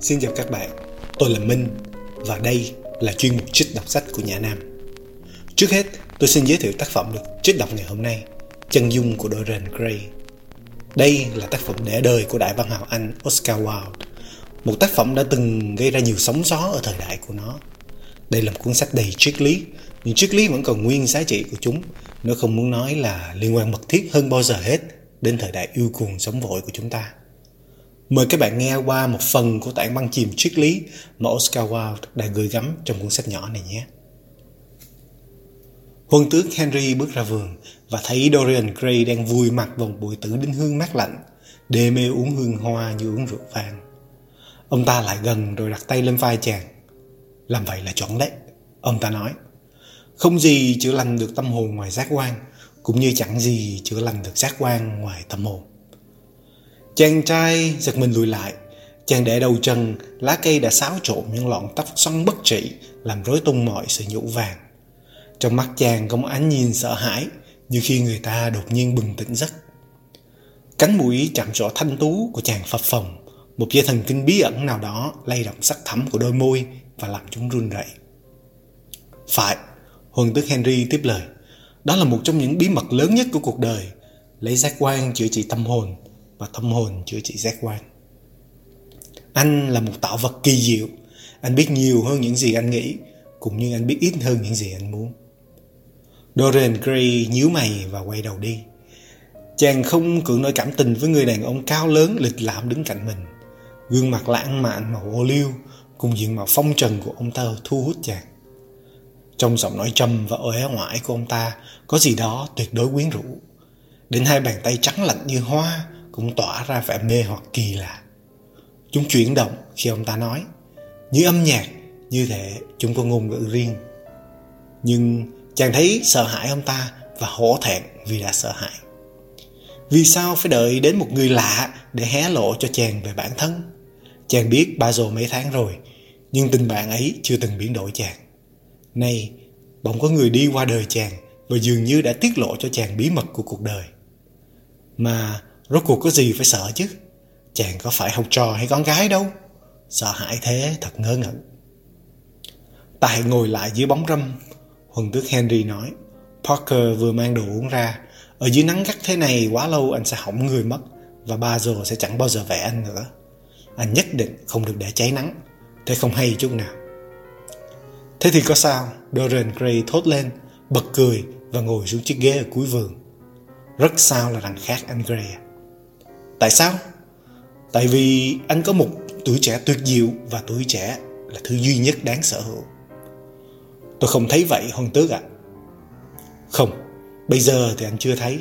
Xin chào các bạn, tôi là Minh và đây là chuyên mục trích đọc sách của Nhã Nam. Trước hết, tôi xin giới thiệu tác phẩm được trích đọc ngày hôm nay, Chân dung của Dorian Gray. Đây là tác phẩm để đời của đại văn hào Anh Oscar Wilde, một tác phẩm đã từng gây ra nhiều sóng gió ở thời đại của nó. Đây là một cuốn sách đầy triết lý, nhưng triết lý vẫn còn nguyên giá trị của chúng, nó không muốn nói là liên quan mật thiết hơn bao giờ hết đến thời đại yêu cuồng sống vội của chúng ta. Mời các bạn nghe qua một phần của tảng băng chìm triết lý mà Oscar Wilde đã gửi gắm trong cuốn sách nhỏ này nhé. Huân tước Henry bước ra vườn và thấy Dorian Gray đang vui mặt vào một bụi tử đinh hương mát lạnh, đê mê uống hương hoa như uống rượu vang. Ông ta lại gần rồi đặt tay lên vai chàng. Làm vậy là chuẩn đấy, ông ta nói. Không gì chữa lành được tâm hồn ngoài giác quan, cũng như chẳng gì chữa lành được giác quan ngoài tâm hồn. Chàng trai giật mình lùi lại Chàng để đầu chân Lá cây đã xáo trộn những lọn tóc xoăn bất trị Làm rối tung mọi sự nhũ vàng Trong mắt chàng có một ánh nhìn sợ hãi Như khi người ta đột nhiên bừng tỉnh giấc Cánh mũi chạm rõ thanh tú của chàng phập phồng Một dây thần kinh bí ẩn nào đó lay động sắc thẳm của đôi môi Và làm chúng run rẩy. Phải Huân tước Henry tiếp lời Đó là một trong những bí mật lớn nhất của cuộc đời Lấy giác quan chữa trị tâm hồn và tâm hồn chữa trị giác quan. Anh là một tạo vật kỳ diệu. Anh biết nhiều hơn những gì anh nghĩ, cũng như anh biết ít hơn những gì anh muốn. Dorian Gray nhíu mày và quay đầu đi. Chàng không cưỡng nổi cảm tình với người đàn ông cao lớn lịch lãm đứng cạnh mình. Gương mặt lãng mạn màu ô liu cùng diện mạo phong trần của ông ta thu hút chàng. Trong giọng nói trầm và uể oải của ông ta có gì đó tuyệt đối quyến rũ. Đến hai bàn tay trắng lạnh như hoa cũng tỏa ra vẻ mê hoặc kỳ lạ. Chúng chuyển động khi ông ta nói, như âm nhạc, như thể chúng có ngôn ngữ riêng. Nhưng chàng thấy sợ hãi ông ta và hổ thẹn vì đã sợ hãi. Vì sao phải đợi đến một người lạ để hé lộ cho chàng về bản thân? Chàng biết ba rồi mấy tháng rồi, nhưng tình bạn ấy chưa từng biến đổi chàng. Nay, bỗng có người đi qua đời chàng và dường như đã tiết lộ cho chàng bí mật của cuộc đời. Mà Rốt cuộc có gì phải sợ chứ? Chàng có phải học trò hay con gái đâu? Sợ hãi thế thật ngớ ngẩn. Ta hãy ngồi lại dưới bóng râm Huân tước Henry nói Parker vừa mang đồ uống ra. Ở dưới nắng gắt thế này quá lâu anh sẽ hỏng người mất Và ba giờ sẽ chẳng bao giờ vẽ anh nữa. Anh nhất định không được để cháy nắng. Thế không hay chút nào. Thế thì có sao Dorian Gray thốt lên Bật cười và ngồi xuống chiếc ghế ở cuối vườn Rất sao là đằng khác anh Gray à. Tại sao? Tại vì anh có một tuổi trẻ tuyệt diệu và tuổi trẻ là thứ duy nhất đáng sở hữu. Tôi không thấy vậy Hoàng Tước ạ. À. Không, bây giờ thì anh chưa thấy.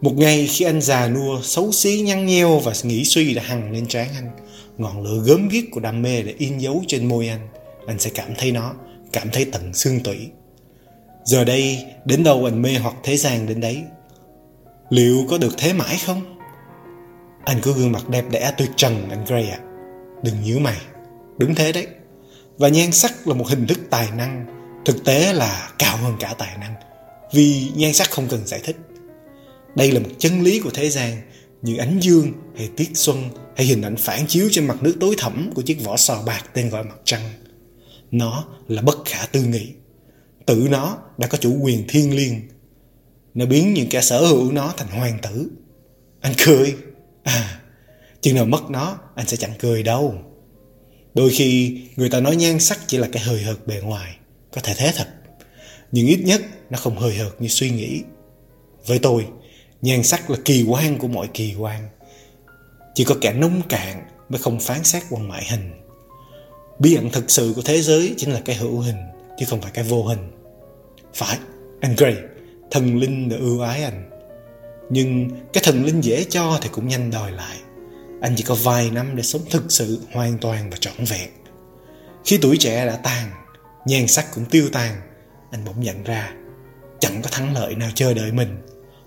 Một ngày khi anh già nua, xấu xí nhăn nheo và nghĩ suy đã hằng lên trán anh, ngọn lửa gớm ghiếc của đam mê đã in dấu trên môi anh, anh sẽ cảm thấy nó, cảm thấy tận xương tủy. Giờ đây, đến đâu anh mê hoặc thế gian đến đấy. Liệu có được thế mãi không? Anh có gương mặt đẹp đẽ tuyệt trần anh Gray ạ. À. Đừng nhíu mày. Đúng thế đấy. Và nhan sắc là một hình thức tài năng. Thực tế là cao hơn cả tài năng. Vì nhan sắc không cần giải thích. Đây là một chân lý của thế gian như ánh dương hay tiết xuân hay hình ảnh phản chiếu trên mặt nước tối thẳm của chiếc vỏ sò bạc tên gọi mặt trăng. Nó là bất khả tư nghị. Tự nó đã có chủ quyền thiên liêng. Nó biến những kẻ sở hữu nó thành hoàng tử. Anh cười. À, chừng nào mất nó anh sẽ chẳng cười đâu. Đôi khi người ta nói nhan sắc chỉ là cái hời hợt bề ngoài, có thể thế thật. Nhưng ít nhất nó không hời hợt như suy nghĩ. Với tôi, nhan sắc là kỳ quan của mọi kỳ quan. Chỉ có kẻ nông cạn mới không phán xét qua ngoại hình biển thực sự của thế giới chính là cái hữu hình, chứ không phải cái vô hình. Phải, anh Gray, thần linh đã ưu ái anh. Nhưng cái thần linh dễ cho thì cũng nhanh đòi lại Anh chỉ có vài năm để sống thực sự hoàn toàn và trọn vẹn Khi tuổi trẻ đã tàn Nhan sắc cũng tiêu tan Anh bỗng nhận ra Chẳng có thắng lợi nào chờ đợi mình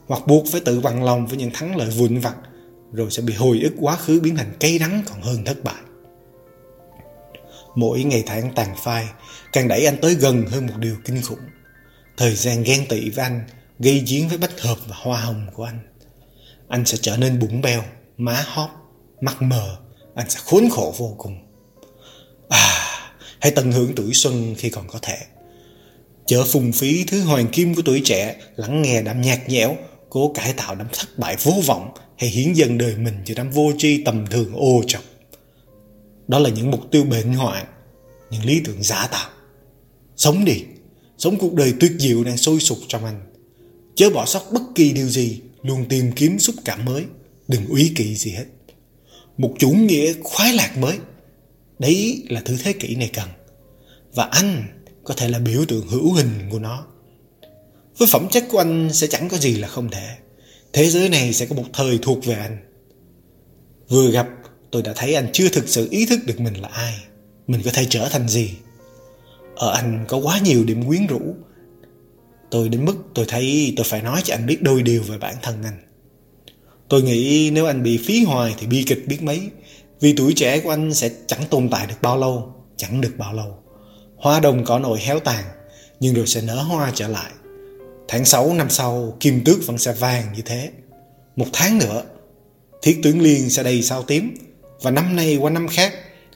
Hoặc buộc phải tự bằng lòng với những thắng lợi vụn vặt Rồi sẽ bị hồi ức quá khứ biến thành cay đắng còn hơn thất bại Mỗi ngày tháng tàn phai, Càng đẩy anh tới gần hơn một điều kinh khủng. Thời gian ghen tị với anh Gây giếng với bách hợp và hoa hồng của anh. Anh sẽ trở nên bụng beo Má hóp, Mắt mờ, Anh sẽ khốn khổ vô cùng. À Hãy tận hưởng tuổi xuân khi còn có thể. Chớ phung phí thứ hoàng kim của tuổi trẻ, Lắng nghe đám nhạt nhẽo, Cố cải tạo đám thất bại vô vọng Hay hiến dần đời mình cho đám vô tri tầm thường ô trọc. Đó là những mục tiêu bệnh hoạn, Những lý tưởng giả tạo. Sống đi, Sống cuộc đời tuyệt diệu đang sôi sục trong anh. Chớ bỏ sót bất kỳ điều gì, Luôn tìm kiếm xúc cảm mới, Đừng úy kỵ gì hết. Một chủ nghĩa khoái lạc mới, Đấy là thứ thế kỷ này cần. Và anh có thể là biểu tượng hữu hình của nó. Với phẩm chất của anh sẽ chẳng có gì là không thể. Thế giới này sẽ có một thời thuộc về anh. Vừa gặp tôi đã thấy anh chưa thực sự ý thức được mình là ai. Mình có thể trở thành gì? Ở anh có quá nhiều điểm quyến rũ. Tôi đến mức tôi thấy tôi phải nói cho anh biết đôi điều về bản thân anh. Tôi nghĩ nếu anh bị phí hoài thì bi kịch biết mấy. Vì tuổi trẻ của anh sẽ chẳng tồn tại được bao lâu, Chẳng được bao lâu. Hoa đồng cỏ nội héo tàn, Nhưng rồi sẽ nở hoa trở lại. Tháng 6 năm sau, Kim tước vẫn sẽ vàng như thế. Một tháng nữa, Thiết tướng liên sẽ đầy sao tím. Và năm nay qua năm khác,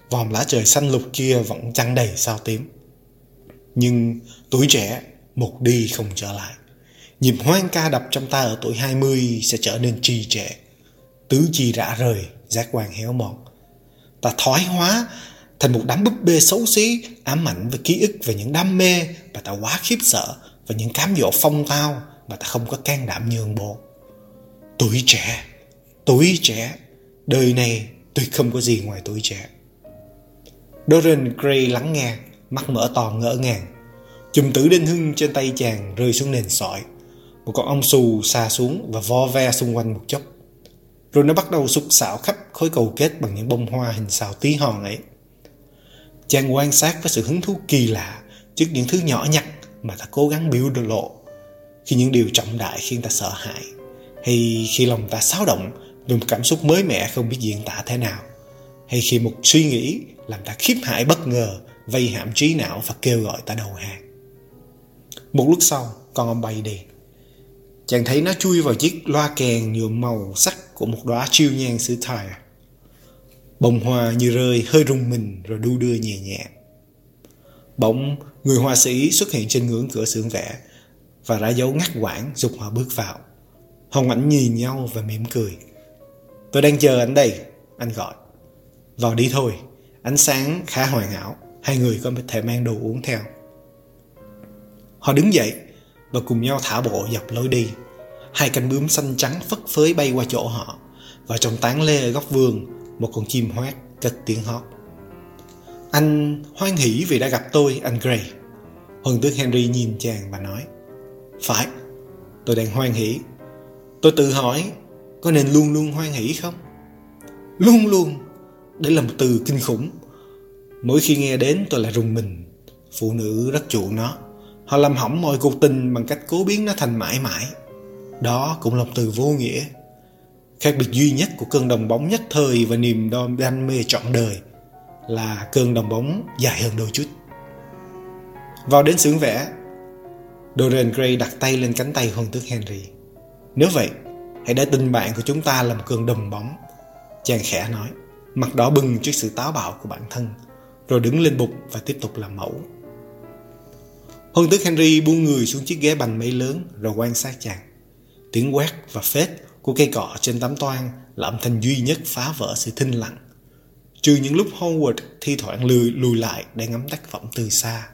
Vòm lá trời xanh lục kia vẫn trăng đầy sao tím. Nhưng tuổi trẻ, Một đi không trở lại. Nhịp hoang ca đập trong ta ở tuổi 20 Sẽ trở nên trì trệ. Tứ chi rã rời, Giác quan héo mòn Ta thoái hóa thành một đám búp bê xấu xí, ám ảnh về ký ức về những đam mê mà ta quá khiếp sợ và những cám dỗ phong tao mà ta không có can đảm nhường bộ. Tuổi trẻ tuổi trẻ, đời này tôi không có gì ngoài tuổi trẻ. Dorian Gray lắng nghe, mắt mở to ngỡ ngàng. Chùm tử đinh hưng trên tay chàng rơi xuống nền sỏi. Một con ong xù xa xuống và vo ve xung quanh một chốc. Rồi nó bắt đầu sục sạo khắp khối cầu kết bằng những bông hoa hình xào tí hòn ấy. Chàng quan sát với sự hứng thú kỳ lạ trước những thứ nhỏ nhặt mà ta cố gắng biểu lộ. Khi những điều trọng đại khiến ta sợ hãi, hay khi lòng ta xáo động một cảm xúc mới mẻ không biết diễn tả thế nào hay khi một suy nghĩ làm ta khiếp hãi bất ngờ vây hãm trí não và kêu gọi ta đầu hàng. Một lúc sau, con ông bay đi. Chàng thấy nó chui vào chiếc loa kèn nhuộm màu sắc của một đóa chiêu nhang xứ Tyre. Bông hoa như rơi hơi rung mình rồi đu đưa nhẹ nhẹ. Bỗng người họa sĩ xuất hiện trên ngưỡng cửa xưởng vẽ và ra dấu ngắt quãng dục họ bước vào. Hồng ảnh nhìn nhau và mỉm cười. Tôi đang chờ anh đây, anh gọi. Vào đi thôi, ánh sáng khá hoàn hảo, hai người có thể mang đồ uống theo. Họ đứng dậy và cùng nhau thả bộ dọc lối đi. Hai cánh bướm xanh trắng phất phới bay qua chỗ họ và trong tán lê ở góc vườn một con chim hoát cất tiếng hót. Anh hoan hỉ vì đã gặp tôi, anh Gray. Huân tước Henry nhìn chàng và nói Phải, tôi đang hoan hỉ Tôi tự hỏi có nên luôn luôn hoan hỷ không? Luôn luôn, đấy là một từ kinh khủng. Mỗi khi nghe đến tôi lại rùng mình. Phụ nữ rất chuộng nó. Họ làm hỏng mọi cuộc tình bằng cách cố biến nó thành mãi mãi. Đó cũng là một từ vô nghĩa Khác biệt duy nhất của cơn đồng bóng nhất thời và niềm đam mê trọn đời là cơn đồng bóng dài hơn đôi chút. Vào đến xưởng vẽ, Dorian Gray đặt tay lên cánh tay hoàng tước Henry. Nếu vậy, hãy để tình bạn của chúng ta là một cơn đồng bóng. Chàng khẽ nói, mặt đỏ bừng trước sự táo bạo của bản thân, rồi đứng lên bục và tiếp tục làm mẫu. hôn tước Henry buông người xuống chiếc ghế bành mấy lớn rồi quan sát chàng. Tiếng quét và phết của cây cọ trên tấm toan là âm thanh duy nhất phá vỡ sự thinh lặng. Trừ những lúc Howard thi thoảng lùi, lùi lại để ngắm tác phẩm từ xa.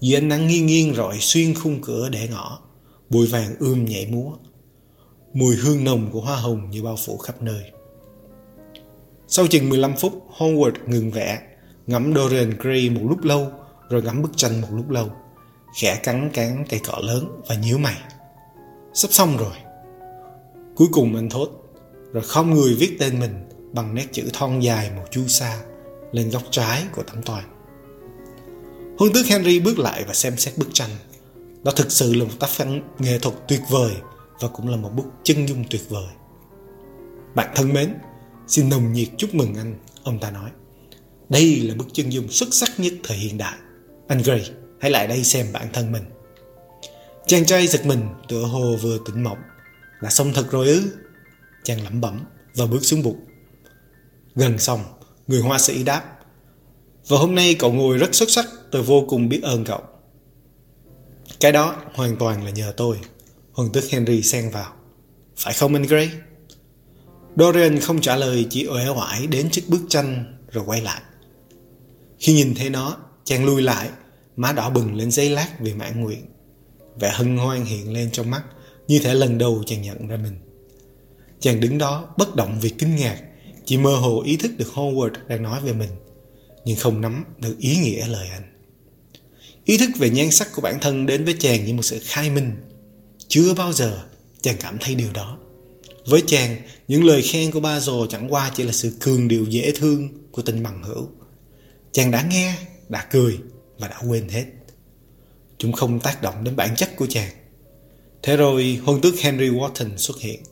Dưới ánh nắng nghiêng nghiêng rọi xuyên khung cửa để ngõ, bụi vàng ươm nhảy múa. Mùi hương nồng của hoa hồng như bao phủ khắp nơi. Sau chừng 15 phút, Howard ngừng vẽ, ngắm Dorian Gray một lúc lâu, rồi ngắm bức tranh một lúc lâu. Khẽ cắn cán cây cỏ lớn và nhíu mày. Sắp xong rồi. Cuối cùng anh thốt Rồi không người viết tên mình Bằng nét chữ thon dài màu chu sa Lên góc trái của tấm toàn Hương tước Henry bước lại và xem xét bức tranh Đó thực sự là một tác phẩm nghệ thuật tuyệt vời và cũng là một bức chân dung tuyệt vời. Bạn thân mến, Xin nồng nhiệt chúc mừng anh, Ông ta nói. Đây là bức chân dung xuất sắc nhất thời hiện đại. Anh Gray, Hãy lại đây xem bản thân mình. Chàng trai giật mình, tựa hồ vừa tỉnh mộng. Là xong thật rồi ư? Chàng lẩm bẩm và bước xuống bục. Gần xong, Người hoa sĩ đáp. Và hôm nay cậu ngồi rất xuất sắc, Tôi vô cùng biết ơn cậu. Cái đó hoàn toàn là nhờ tôi. Hoàng tước Henry xen vào. Phải không, anh Gray? Dorian không trả lời, Chỉ uể oải đến chiếc bức tranh Rồi quay lại. Khi nhìn thấy nó, Chàng lui lại, Má đỏ bừng lên giấy lát vì mãn nguyện. Vẻ hân hoan hiện lên trong mắt, Như thể lần đầu chàng nhận ra mình. Chàng đứng đó, bất động vì kinh ngạc, Chỉ mơ hồ ý thức được Howard đang nói về mình, Nhưng không nắm được ý nghĩa lời anh. Ý thức về nhan sắc của bản thân đến với chàng như một sự khai minh. Chưa bao giờ chàng cảm thấy điều đó. Với chàng, những lời khen của ba rồ chẳng qua chỉ là sự cường điều dễ thương của tình bằng hữu. Chàng đã nghe, đã cười và đã quên hết. Chúng không tác động đến bản chất của chàng. Thế rồi hôn tước Henry Wharton xuất hiện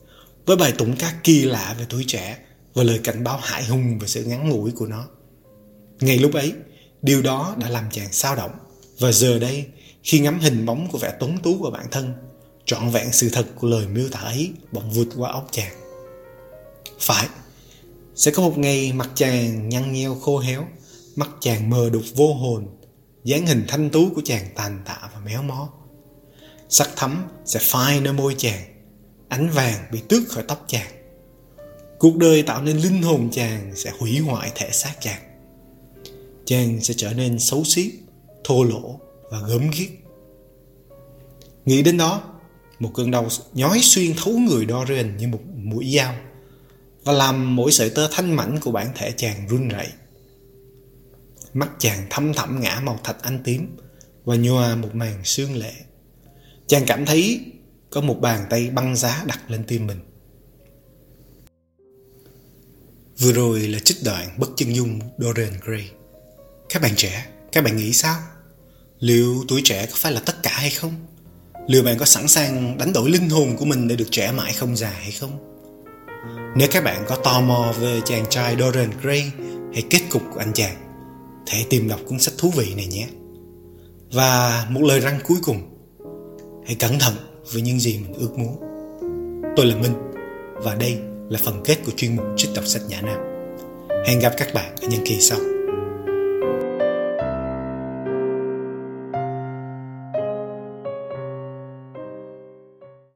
Với bài tụng ca kỳ lạ về tuổi trẻ Và lời cảnh báo hại hùng về sự ngắn ngủi của nó. Ngay lúc ấy Điều đó đã làm chàng sao động Và giờ đây Khi ngắm hình bóng của vẻ tuấn tú của bản thân Trọn vẹn sự thật của lời miêu tả ấy Bỗng vượt qua óc chàng. Phải, Sẽ có một ngày mặt chàng nhăn nheo khô héo, Mắt chàng mờ đục vô hồn, dáng hình thanh tú của chàng tàn tạ và méo mó. Sắc thắm sẽ phai nơi môi chàng, ánh vàng bị tước khỏi tóc chàng. Cuộc đời tạo nên linh hồn chàng sẽ hủy hoại thể xác chàng. Chàng sẽ trở nên xấu xí, thô lỗ và gớm ghiếc. Nghĩ đến đó một cơn đau nhói xuyên thấu người Dorian như một mũi dao và làm mỗi sợi tơ thanh mảnh của bản thể chàng run rẩy Mắt chàng thâm thẳm ngã màu thạch anh tím Và nhòa một màn sương lệ Chàng cảm thấy Có một bàn tay băng giá đặt lên tim mình Vừa rồi là trích đoạn bất chân dung Dorian Gray Các bạn trẻ, các bạn nghĩ sao? Liệu tuổi trẻ có phải là tất cả hay không? Liệu bạn có sẵn sàng đánh đổi linh hồn của mình để được trẻ mãi không già hay không? Nếu các bạn có tò mò về chàng trai Dorian Gray hay kết cục của anh chàng hãy tìm đọc cuốn sách thú vị này nhé. Và một lời răng cuối cùng, hãy cẩn thận với những gì mình ước muốn. Tôi là Minh và đây là phần kết của chuyên mục trích đọc sách Nhã Nam. Hẹn gặp các bạn ở những kỳ sau.